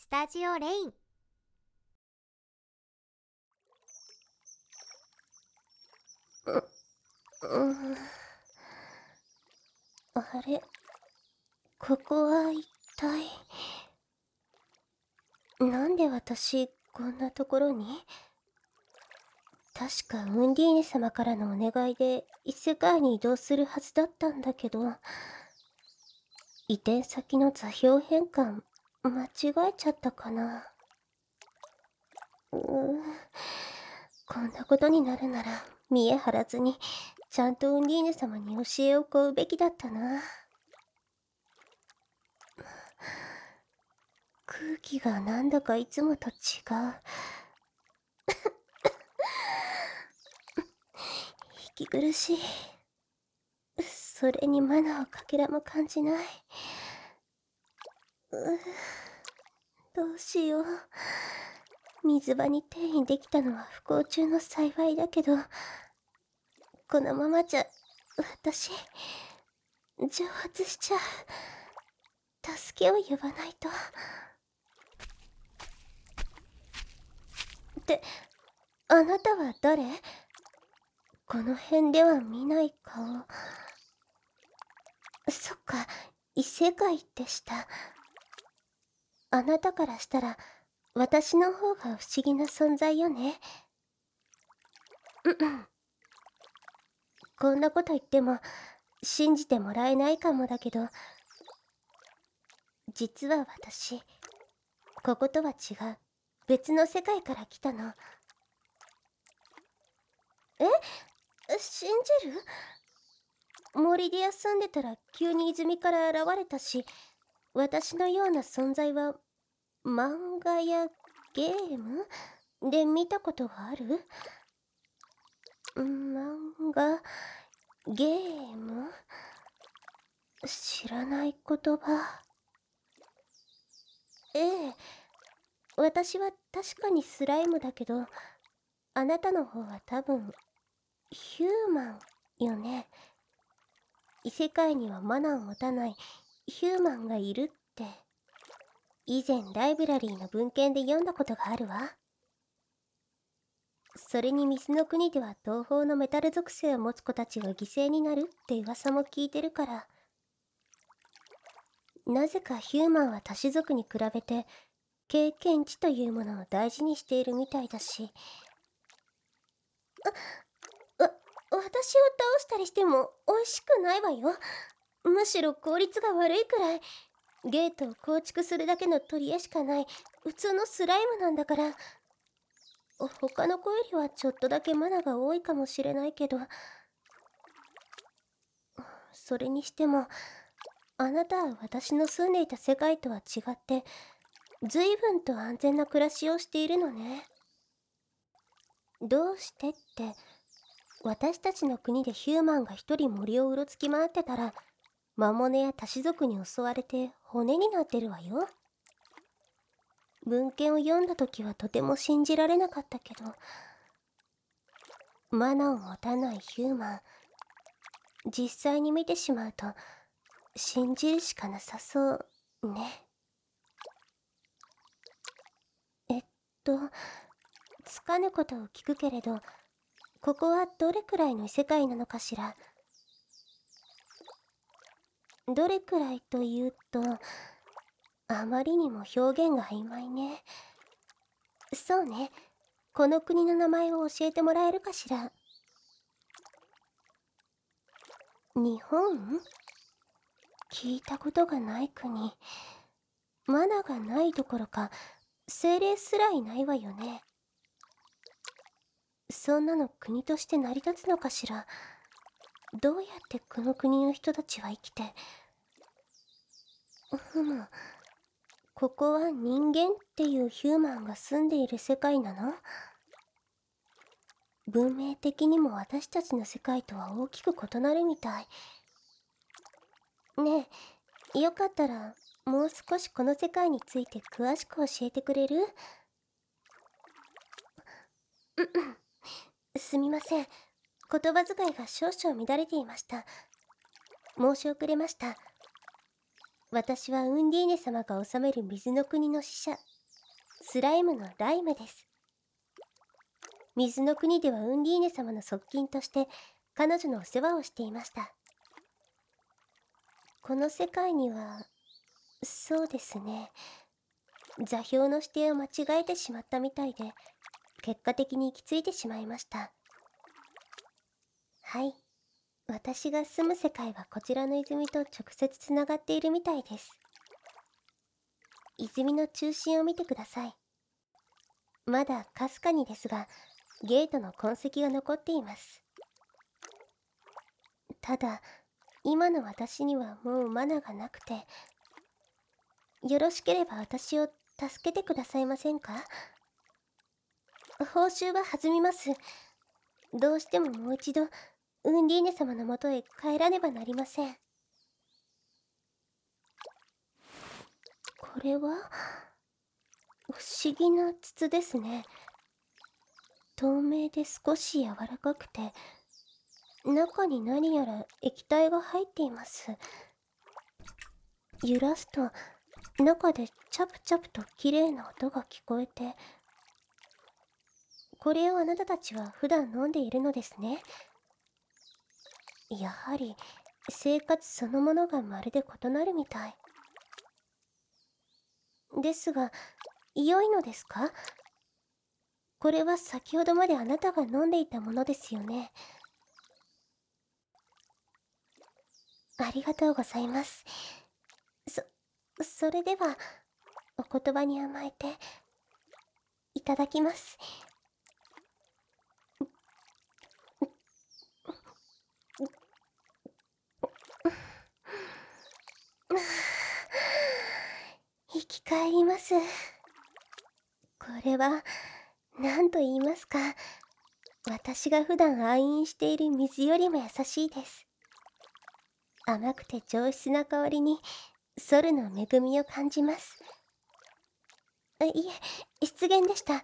スタジオレイン。ううんあれ？ここは一体？なんで私こんなところに？確かウンディーネ様からのお願いで異世界に移動するはずだったんだけど移転先の座標変換間違えちゃったかな。うーこんなことになるなら見え張らずにちゃんとウンディーネ様に教えを請うべきだったな。空気がなんだかいつもと違う。息苦しい。それにマナーをかけらも感じない。どうしよう。水場に転移できたのは不幸中の幸いだけどこのままじゃ私蒸発しちゃう。助けを呼ばないと。ってあなたは誰この辺では見ない顔。そっか異世界でした。あなたからしたら私の方が不思議な存在よね。うんこんなこと言っても信じてもらえないかもだけど実は私こことは違う。別の世界から来たの。え？信じる？森で休んでたら急に泉から現れたし私のような存在は漫画やゲーム？で見たことがある？漫画？ゲーム？知らない言葉？ええ。私は確かにスライムだけどあなたの方は多分ヒューマンよね。異世界にはマナーを持たない。ヒューマンがいるって。以前ライブラリーの文献で読んだことがあるわ。それに水の国では東方のメタル属性を持つ子たちが犠牲になるって噂も聞いてるから。なぜかヒューマンは多種族に比べて経験値というものを大事にしているみたいだし。あわ私を倒したりしても美味しくないわよ。むしろ効率が悪いくらいゲートを構築するだけの取り柄しかない普通のスライムなんだから。他の子よりはちょっとだけマナが多いかもしれないけど。それにしてもあなたは私の住んでいた世界とは違って随分と安全な暮らしをしているのね。どうしてって私たちの国でヒューマンが一人森をうろつき回ってたら魔物や多種族に襲われて骨になってるわよ。文献を読んだ時はとても信じられなかったけどマナを持たないヒューマン実際に見てしまうと信じるしかなさそうね。えっとつかぬことを聞くけれどここはどれくらいの異世界なのかしら。どれくらいというとあまりにも表現が曖昧ね。そうね。この国の名前を教えてもらえるかしら。日本？聞いたことがない国。マナがないどころか精霊すらいないわよね。そんなの国として成り立つのかしら。どうやってこの国の人たちは生きてふむここは人間っていうヒューマンが住んでいる世界なの？文明的にも私たちの世界とは大きく異なるみたい。ねえよかったらもう少しこの世界について詳しく教えてくれる？うんすみません。言葉遣いが少々乱れていました申し遅れました私はウンディーネ様が治める水の国の使者、スライムのライムです。水の国ではウンディーネ様の側近として彼女のお世話をしていました。この世界には、そうですね。座標の指定を間違えてしまったみたいで、結果的に行き着いてしまいました。はい。私が住む世界はこちらの泉と直接つながっているみたいです。泉の中心を見てください。まだかすかにですが、ゲートの痕跡が残っています。ただ、今の私にはもうマナがなくて、よろしければ私を助けてくださいませんか？報酬は弾みます。どうしてももう一度、ウンディーネ様のもとへ帰らねばなりません。これは、不思議な筒ですね。透明で少し柔らかくて、中に何やら液体が入っています。揺らすと、中でチャプチャプと綺麗な音が聞こえて、これをあなたたちは普段飲んでいるのですね。やはり生活そのものがまるで異なるみたい。ですが、良いのですか？これは先ほどまであなたが飲んでいたものですよね。ありがとうございます。そ、それでは、お言葉に甘えて、いただきます。生き返ります。これは、何と言いますか、私が普段愛飲している水よりも優しいです。甘くて上質な香りに、ソルの恵みを感じます。いえ、失言でした。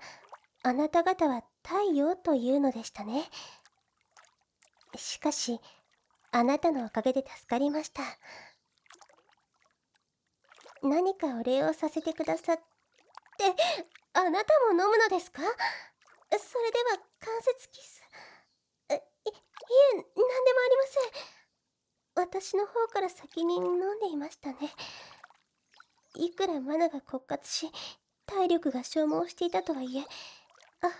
あなた方は太陽というのでしたね。しかし、あなたのおかげで助かりました。何かお礼をさせてくださって、あなたも飲むのですか？それでは関節キス。い、いえ、何でもありません。私の方から先に飲んでいましたね。いくらマナが骨折し、体力が消耗していたとはいえ、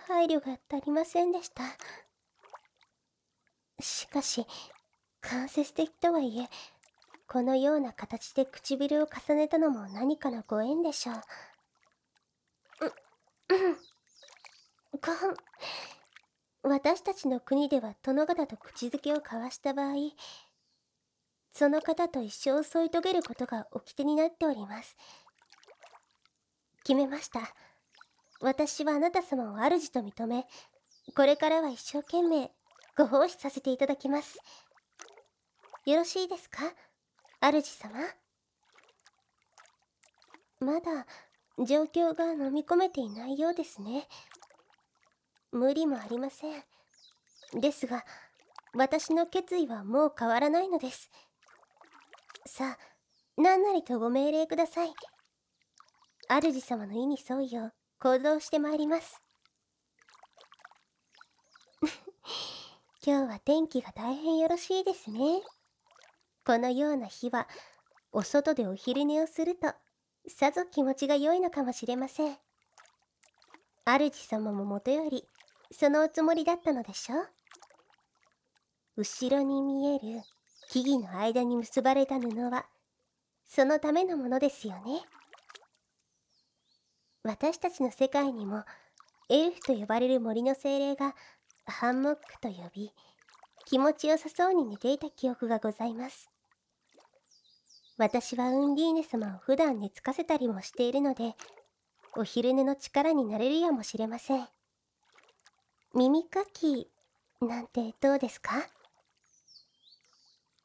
配慮が足りませんでした。しかし、間接的とはいえ、このような形で唇を重ねたのも何かのご縁でしょう。う、うん。ごん。私たちの国では殿方と口づけを交わした場合、その方と一生添い遂げることが掟になっております。決めました。私はあなた様を主と認め、これからは一生懸命ご奉仕させていただきます。よろしいですか？主様まだ状況が飲み込めていないようですね。無理もありません。ですが、私の決意はもう変わらないのです。さあ、何なりとご命令ください。主様の意に沿うよう行動してまいります。今日は天気が大変よろしいですね。このような日は、お外でお昼寝をすると、さぞ気持ちが良いのかもしれません。主様ももとより、そのおつもりだったのでしょう。後ろに見える木々の間に結ばれた布は、そのためのものですよね。私たちの世界にも、エルフと呼ばれる森の精霊が、ハンモックと呼び、気持ちよさそうに寝ていた記憶がございます。私はウンディーネ様を普段寝つかせたりもしているので、お昼寝の力になれるやもしれません。耳かき、なんてどうですか？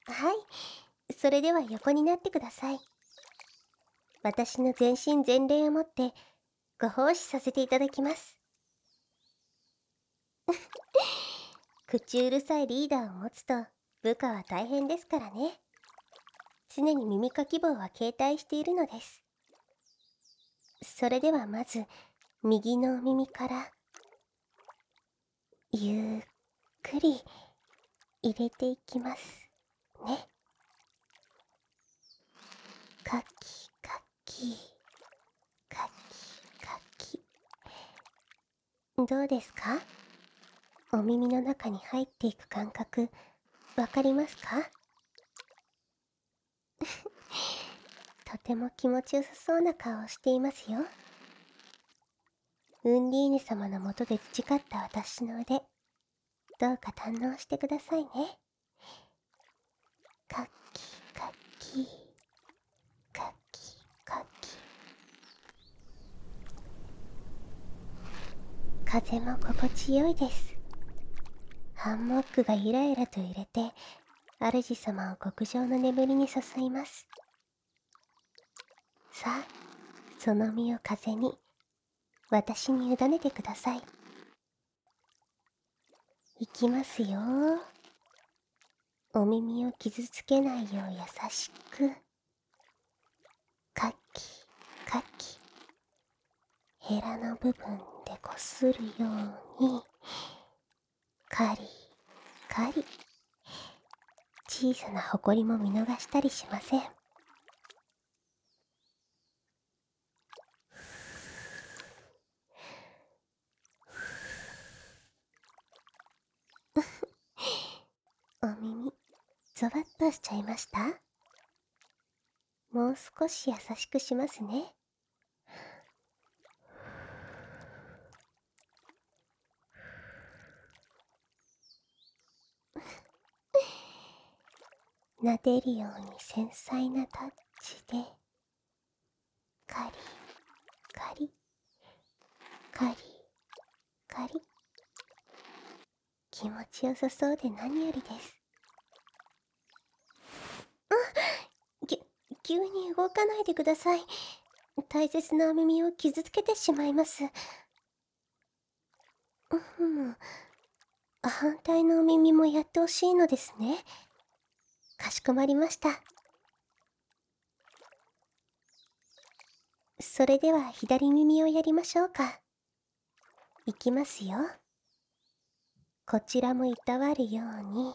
はい。それでは横になってください。私の全身全霊をもってご奉仕させていただきます。口うるさいリーダーを持つと部下は大変ですからね。常に耳かき棒は携帯しているのです。それではまず、右のお耳から、ゆっくり入れていきますね。かきかき、かきかき。どうですか？お耳の中に入っていく感覚、わかりますかとても気持ちよさそうな顔をしていますよ。ウンディーヌ様のもとで培った私の腕、どうか堪能してくださいね。カッキカッキカッキカッキ風も心地よいです。ハンモックがゆらゆらと揺れて、主様を極上の眠りに誘います。さあ、その身を風に、私に委ねてください。いきますよ。お耳を傷つけないよう優しく。カキ、カキ。ヘラの部分でこするように、カリ、カリ。小さなほこりも見逃したりしません。お耳、ゾワッとしちゃいました？もう少し優しくしますね。撫でるように繊細なタッチで、カリ、カリ、カリ、カリ。気持ちよさそうで何よりです。あぎ、急に動かないでください。大切なお耳を傷つけてしまいます。うん。反対のお耳もやってほしいのですね。かしこまりました。それでは左耳をやりましょうか。いきますよ。こちらもいたわるように、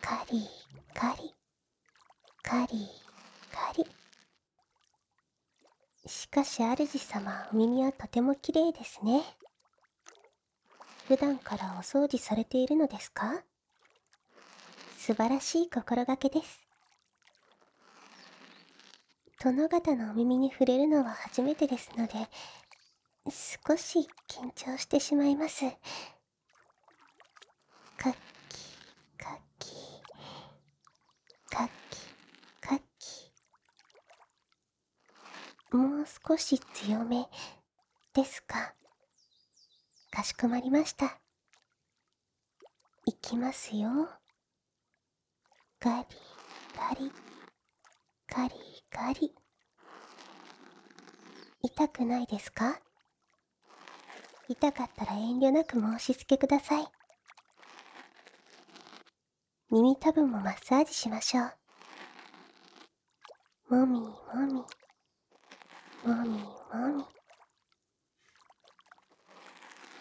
カリカリ、カリカリ。しかし主様、お耳はとても綺麗ですね。普段からお掃除されているのですか？素晴らしい心がけです。殿方のお耳に触れるのは初めてですので、少し緊張してしまいます。カッキカッキカッキカッキもう少し強めですかかしこまりましたいきますよガリガリガリガリ痛くないですか？痛かったら遠慮なく申し付けください。耳たぶもマッサージしましょう。もみもみ。もみもみ。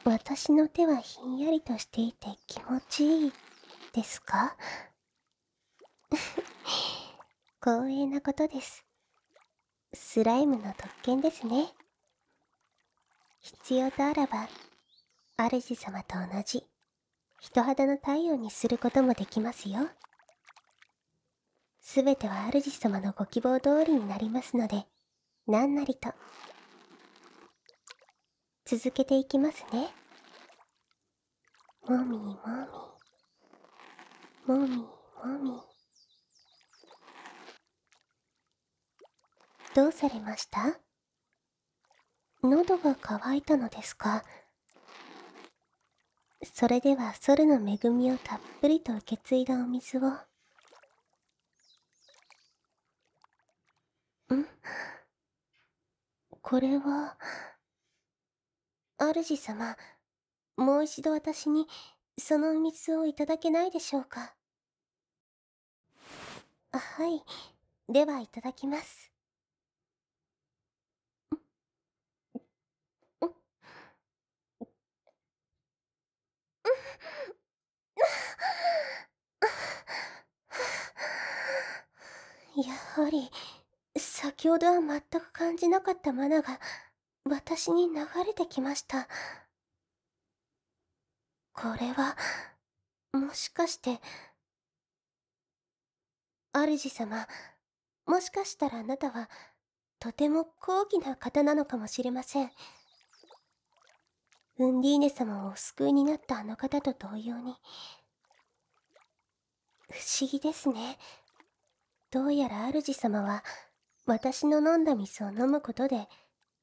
私の手はひんやりとしていて気持ちいいですか？光栄なことです。スライムの特権ですね。必要とあらば、主様と同じ、人肌の太陽にすることもできますよ。すべては主様のご希望通りになりますので、何なりと。続けていきますね。もみもみ。もみもみ。どうされました？喉が渇いたのですか？それではソルの恵みをたっぷりと受け継いだお水を。ん？これは、主様、もう一度私にその水をいただけないでしょうか？はい。では、いただきます。やはり、先ほどは全く感じなかったマナが、私に流れてきました。これは、もしかして、主様、もしかしたらあなたは、とても高貴な方なのかもしれません。ウンディーネ様をお救いになったあの方と同様に。不思議ですね。どうやら主様は、私の飲んだ水を飲むことで、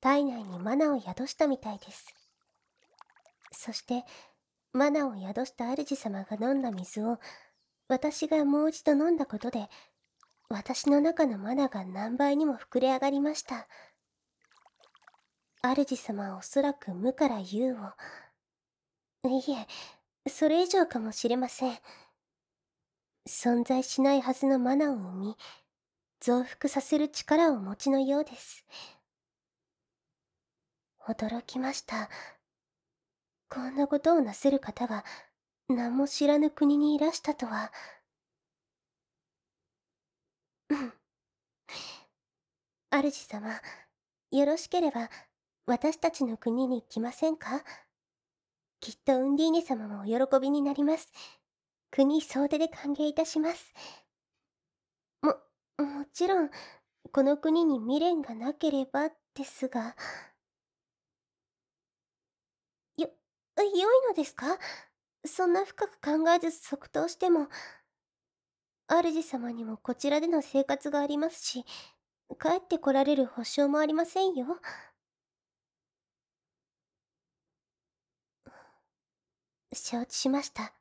体内にマナを宿したみたいです。そして、マナを宿した主様が飲んだ水を、私がもう一度飲んだことで、私の中のマナが何倍にも膨れ上がりました。主様はおそらく無から有を。いえ、それ以上かもしれません。存在しないはずのマナを生み、増幅させる力をお持ちのようです。驚きました。こんなことをなせる方が何も知らぬ国にいらしたとは。うん。主様、よろしければ私たちの国に来ませんか？きっとウンディーネ様もお喜びになります。国総出で歓迎いたします。も、ちろん、この国に未練がなければですが。よ、良いのですか？そんな深く考えず即答しても、主様にもこちらでの生活がありますし、帰って来られる保証もありませんよ。承知しました。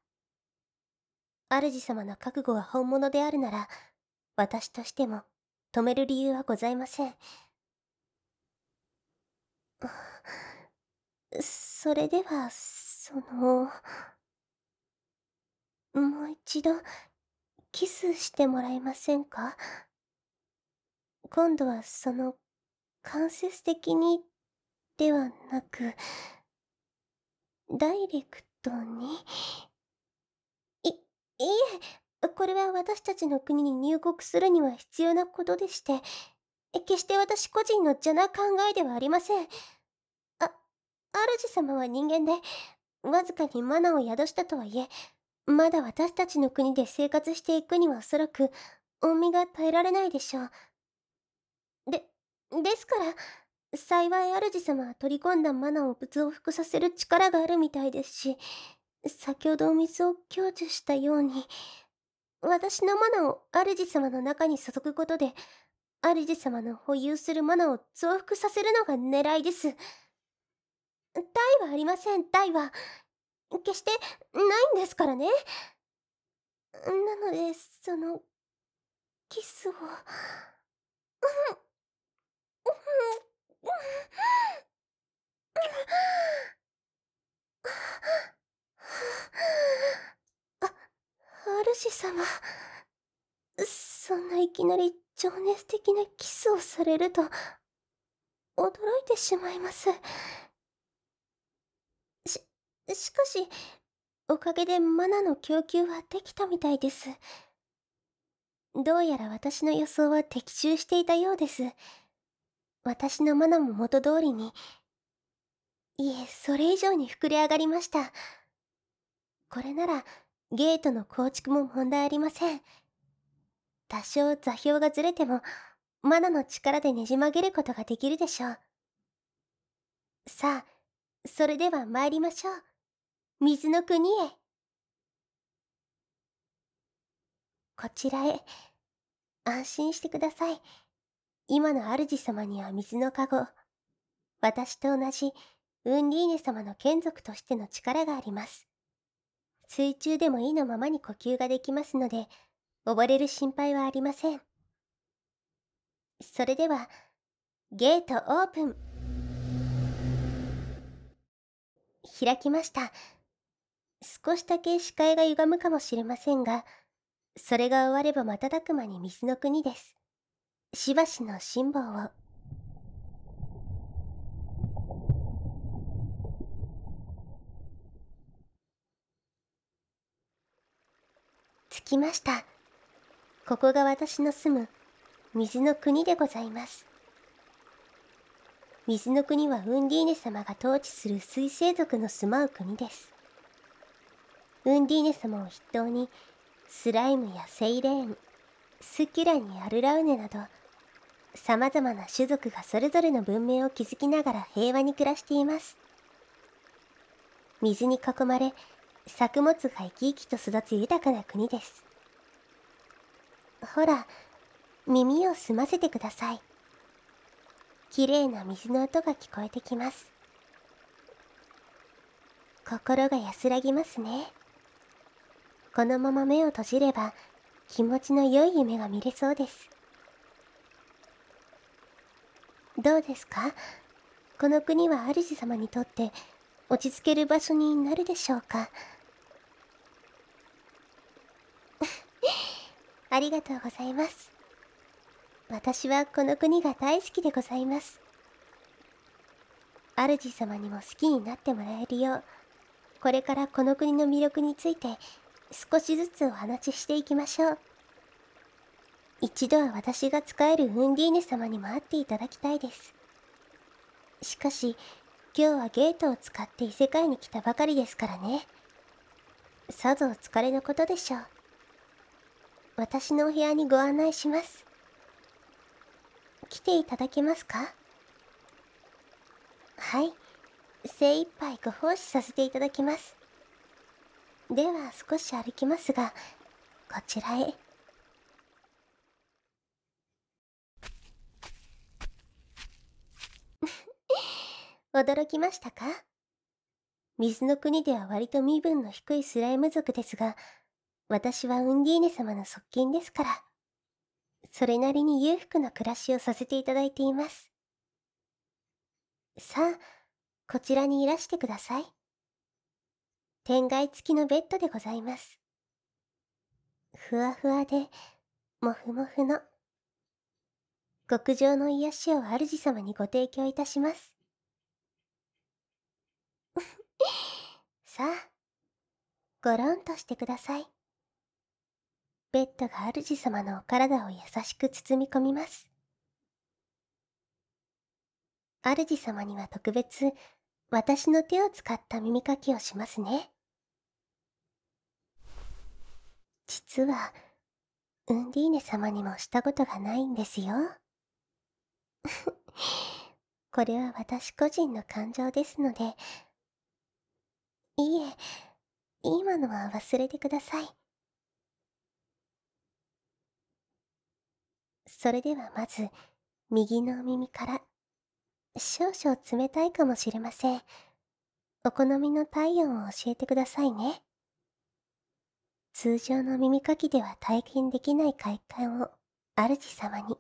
主様の覚悟が本物であるなら、私としても止める理由はございません。それでは、その、もう一度、キスしてもらえませんか？今度はその、間接的に、ではなく、ダイレクトに、いいえ、これは私たちの国に入国するには必要なことでして、決して私個人の邪な考えではありません。あ、主様は人間で、わずかにマナを宿したとはいえ、まだ私たちの国で生活していくにはおそらく、恩味が耐えられないでしょう。で、ですから、幸い主様は取り込んだマナを増幅させる力があるみたいですし、先ほどお水を享受したように、私のマナを主様の中に注ぐことで、主様の保有するマナを増幅させるのが狙いです。体はありません、体は。決してないんですからね。なので、その、キスを。主様。そんないきなり情熱的なキスをされると、驚いてしまいます。し、しかし、おかげでマナの供給はできたみたいです。どうやら私の予想は的中していたようです。私のマナも元通りに、いえ、それ以上に膨れ上がりました。これなら、ゲートの構築も問題ありません。多少座標がずれても、マナの力でねじ曲げることができるでしょう。さあ、それでは参りましょう。水の国へ。こちらへ。安心してください。今の主様には水のカゴ。私と同じ、ウンリーネ様の眷属としての力があります。水中でも意のままに呼吸ができますので、溺れる心配はありません。それでは、ゲートオープン。開きました。少しだけ視界が歪むかもしれませんが、それが終われば瞬く間に水の国です。しばしの辛抱を。着きました。ここが私の住む水の国でございます。水の国はウンディーネ様が統治する水生族の住まう国です。ウンディーネ様を筆頭に、スライムやセイレーン、スキュラにアルラウネなど、様々な種族がそれぞれの文明を築きながら平和に暮らしています。水に囲まれ、作物が生き生きと育つ豊かな国です。ほら、耳を澄ませてください。綺麗な水の音が聞こえてきます。心が安らぎますね。このまま目を閉じれば気持ちの良い夢が見れそうです。どうですか？この国は主様にとって落ち着ける場所になるでしょうか？ありがとうございます。私はこの国が大好きでございます。主様にも好きになってもらえるよう、これからこの国の魅力について少しずつお話ししていきましょう。一度は私が使えるウンディーネ様にも会っていただきたいです。しかし、今日はゲートを使って異世界に来たばかりですからね。さぞお疲れのことでしょう。私のお部屋にご案内します。来ていただけますか？はい。精一杯ご奉仕させていただきます。では少し歩きますが、こちらへ。驚きましたか？水の国では割と身分の低いスライム族ですが、私はウンディーネ様の側近ですから。それなりに裕福な暮らしをさせていただいています。さあ、こちらにいらしてください。天蓋付きのベッドでございます。ふわふわで、もふもふの、極上の癒しを主様にご提供いたします。さあ、ごろんとしてください。ベッドが主様のお体を優しく包み込みます。主様には特別、私の手を使った耳かきをしますね。実は、ウンディーネ様にもしたことがないんですよ。これは私個人の感情ですので、いえ、今のは忘れてください。それではまず、右のお耳から。少々冷たいかもしれません。お好みの体温を教えてくださいね。通常の耳かきでは体験できない快感を主様に。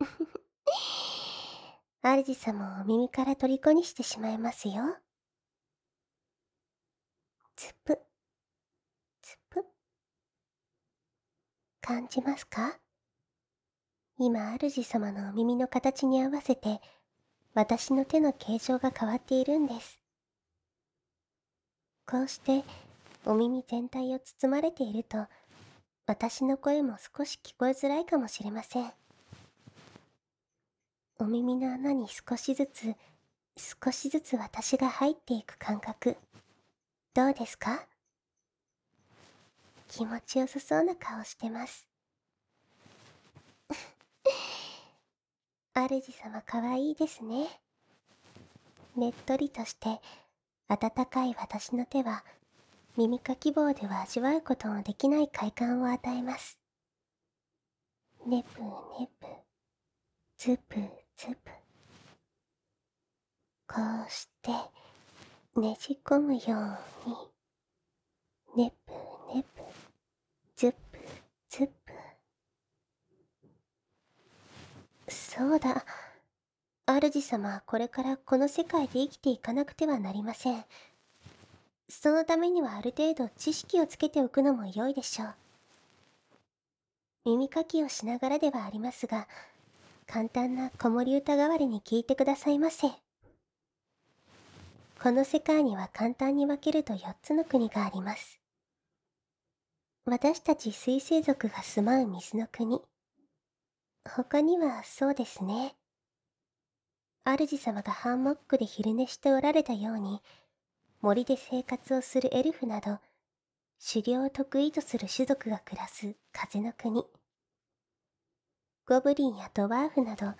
主様を耳から虜にしてしまいますよ。つぷ。感じますか？今主様のお耳の形に合わせて私の手の形状が変わっているんです。こうしてお耳全体を包まれていると私の声も少し聞こえづらいかもしれません。お耳の穴に少しずつ少しずつ私が入っていく感覚どうですか？気持ちよさそうな顔してます。主様かわいいですね。ねっとりとして温かい私の手は耳かき棒では味わうことのできない快感を与えます。ねぷねぷ、つぷつぷ。こうしてねじ込むように、ねぷねぷ、ずぷずぷ。そうだ。主様はこれからこの世界で生きていかなくてはなりません。そのためにはある程度知識をつけておくのも良いでしょう。耳かきをしながらではありますが、簡単な子守歌代わりに聞いてくださいませ。この世界には簡単に分けると4つの国があります。私たち水星族が住まう水の国。他にはそうですね。主様がハンモックで昼寝しておられたように、森で生活をするエルフなど、狩猟を得意とする種族が暮らす風の国。ゴブリンやドワーフなど、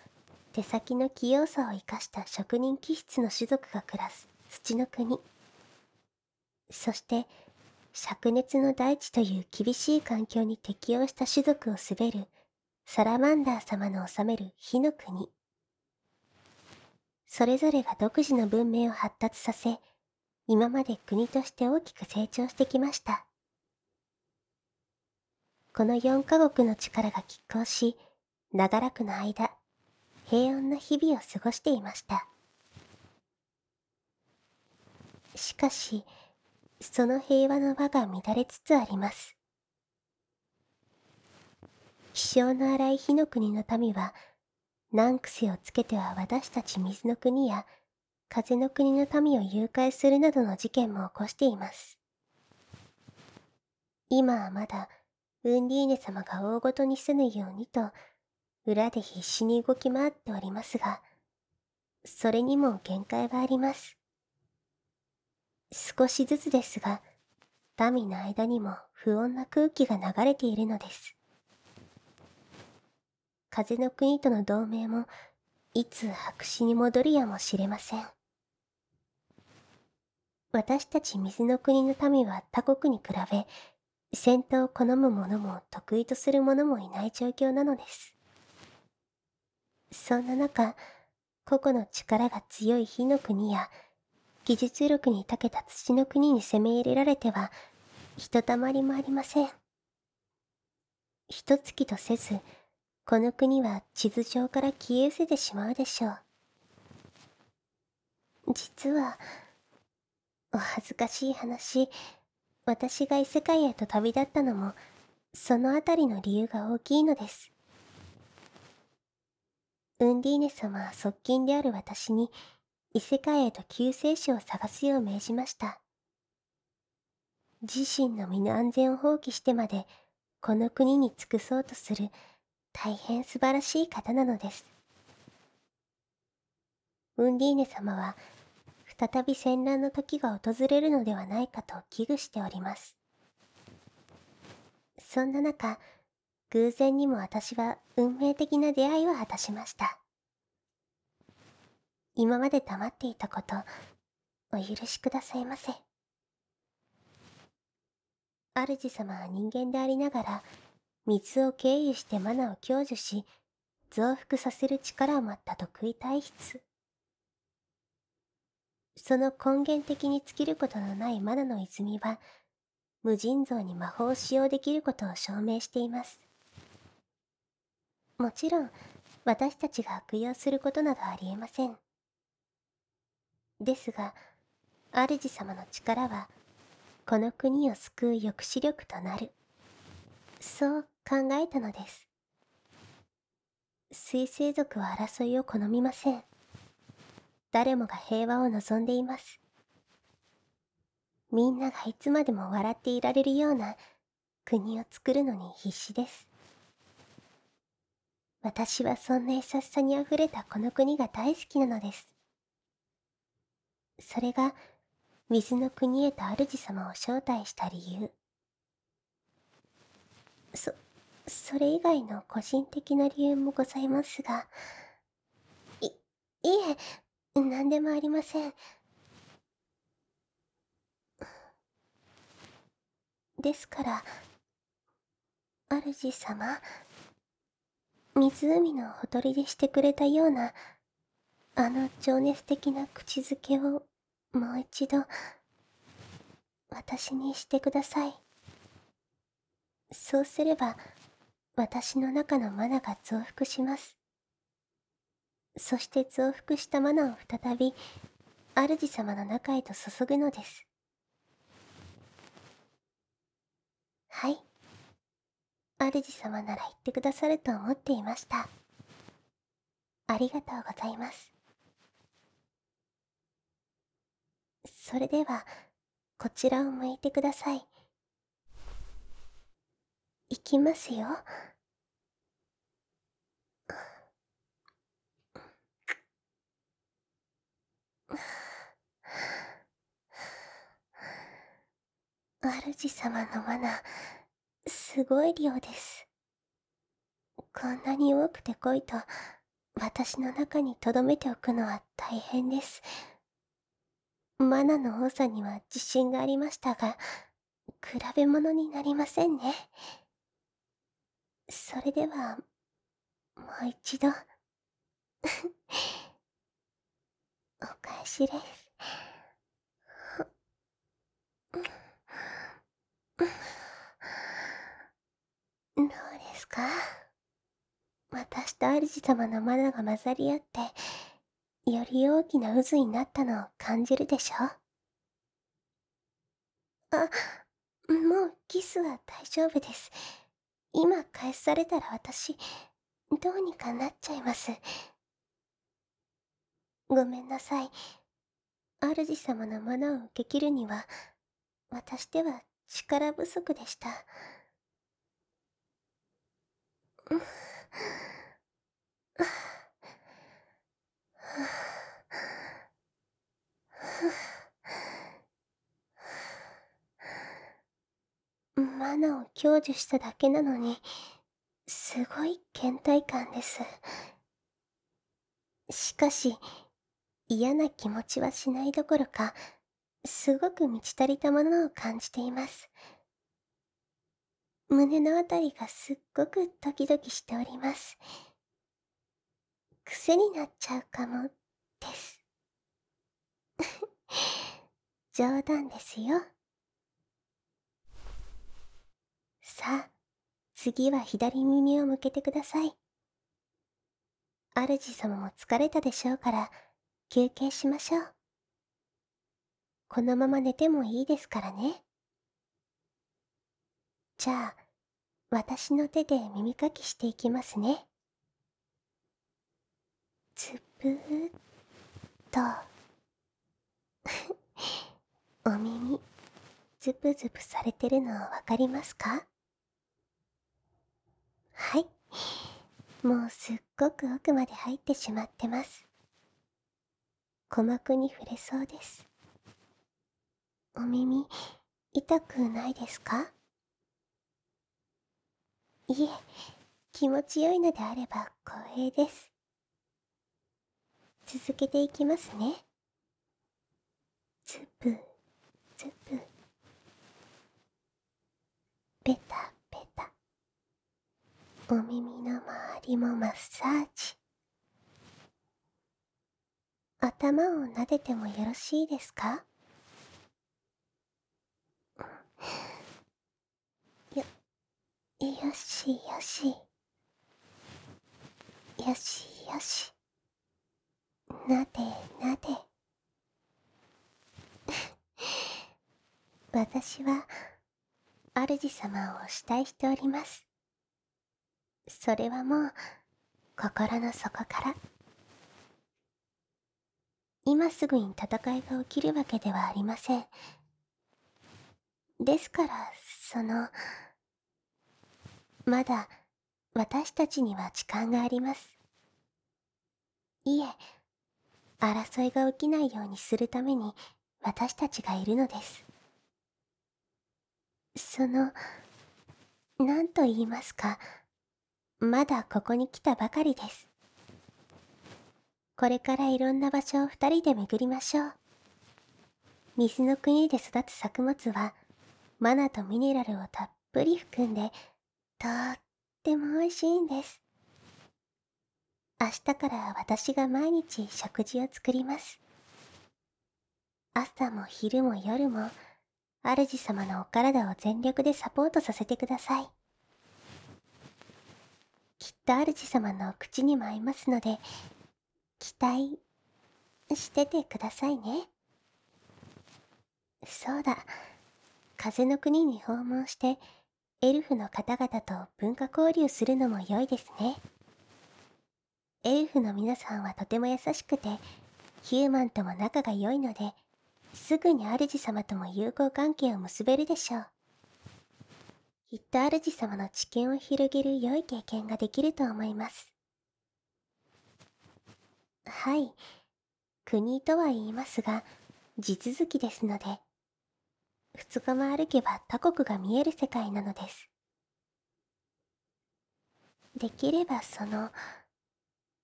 手先の器用さを生かした職人気質の種族が暮らす土の国。そして、灼熱の大地という厳しい環境に適応した種族を滑るサラマンダー様の治める火の国。それぞれが独自の文明を発達させ、今まで国として大きく成長してきました。この4カ国の力が拮抗し、長らくの間、平穏な日々を過ごしていました。しかし、その平和の輪が乱れつつあります。気性の荒い火の国の民は、難癖をつけては私たち水の国や風の国の民を誘拐するなどの事件も起こしています。今はまだ、ウンディーネ様が大ごとにせぬようにと、裏で必死に動き回っておりますが、それにも限界はあります。少しずつですが、民の間にも不穏な空気が流れているのです。風の国との同盟も、いつ白紙に戻るやもしれません。私たち水の国の民は他国に比べ、戦闘を好む者も得意とする者もいない状況なのです。そんな中、個々の力が強い火の国や、技術力に長けた土の国に攻め入れられては、ひとたまりもありません。一月とせず、この国は地図上から消え失せてしまうでしょう。実は、お恥ずかしい話、私が異世界へと旅立ったのも、そのあたりの理由が大きいのです。ウンディーネ様は側近である私に、異世界へと救世主を探すよう命じました。自身の身の安全を放棄してまで、この国に尽くそうとする大変素晴らしい方なのです。ウンディーネ様は、再び戦乱の時が訪れるのではないかと危惧しております。そんな中、偶然にも私は運命的な出会いを果たしました。今まで黙っていたこと、お許しくださいませ。主様は人間でありながら、水を経由してマナを享受し、増幅させる力を持った得意体質。その根源的に尽きることのないマナの泉は、無尽蔵に魔法を使用できることを証明しています。もちろん、私たちが悪用することなどありえません。ですが、主様の力は、この国を救う抑止力となる。そう考えたのです。水星族は争いを好みません。誰もが平和を望んでいます。みんながいつまでも笑っていられるような国を作るのに必死です。私はそんな優しさに溢れたこの国が大好きなのです。それが水の国へと主様を招待した理由。そ、それ以外の個人的な理由もございますが、い、いえ、何でもありません。ですから、主様、湖のほとりでしてくれたような、あの情熱的な口づけをもう一度、私にしてください。そうすれば、私の中のマナが増幅します。そして増幅したマナを再び、主様の中へと注ぐのです。はい。主様なら言ってくださると思っていました。ありがとうございます。それでは、こちらを向いてください。いきますよ。主様の罠、すごい量です。こんなに多くて濃いと、私の中に留めておくのは大変です。マナの多さには自信がありましたが、比べ物になりませんね。それでは、もう一度。お返しです。どうですか？私と主様のマナが混ざり合って、より大きな渦になったのを感じるでしょあ、もうキスは大丈夫です。今返されたら私、どうにかなっちゃいます。ごめんなさい。主様のものを受け切るには、私では力不足でした。マナを享受しただけなのに、すごい倦怠感です。しかし、嫌な気持ちはしないどころか、すごく満ち足りたものを感じています。胸のあたりがすっごくドキドキしております。癖になっちゃうかも、です。冗談ですよ。さあ、次は左耳を向けてください。主様も疲れたでしょうから、休憩しましょう。このまま寝てもいいですからね。じゃあ、私の手で耳かきしていきますね。つぷーっと。お耳、ズプズプされてるのわかりますか？はい。もうすっごく奥まで入ってしまってます。鼓膜に触れそうです。お耳、痛くないですか？いえ、気持ちよいのであれば光栄です。続けていきますね。ズプ、ズプ。ペタペタ。お耳の周りもマッサージ。頭を撫でてもよろしいですか？よしよし。よしよし。なでなで。私は、主様をお慕いしております。それはもう、心の底から。今すぐに戦いが起きるわけではありません。ですから、その、まだ私たちには時間があります。いえ、争いが起きないようにするために私たちがいるのです。その、何と言いますか、まだここに来たばかりです。これからいろんな場所を二人で巡りましょう。水の国で育つ作物は、マナとミネラルをたっぷり含んで、とっても美味しいんです。明日から私が毎日食事を作ります。朝も昼も夜も、主様のお体を全力でサポートさせてください。きっと主様の口にも合いますので、期待しててくださいね。そうだ、風の国に訪問して、エルフの方々と文化交流するのも良いですね。エルフの皆さんはとても優しくて、ヒューマンとも仲が良いので、すぐに主様とも友好関係を結べるでしょう。きっと主様の知見を広げる良い経験ができると思います。はい。国とは言いますが、地続きですので、二日も歩けば他国が見える世界なのです。できればその、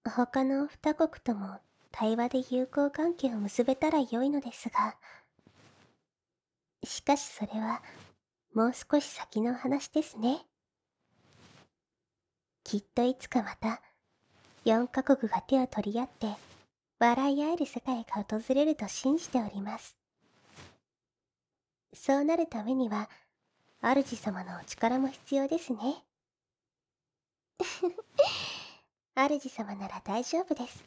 他の二国とも対話で友好関係を結べたら良いのですが、しかしそれは、もう少し先の話ですね。きっといつかまた、四カ国が手を取り合って、笑い合える世界が訪れると信じております。そうなるためには、主様のお力も必要ですね。主様なら大丈夫です。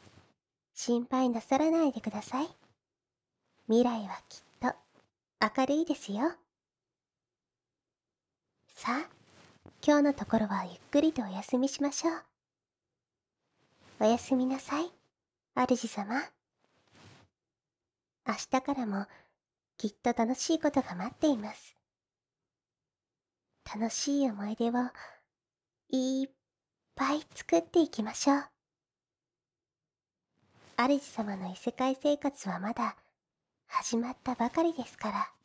心配なさらないでください。未来はきっと明るいですよ。さあ、今日のところはゆっくりとお休みしましょう。おやすみなさい、主様。明日からもきっと楽しいことが待っています。楽しい思い出をいっぱい作っていきましょう。主様の異世界生活はまだ始まったばかりですから。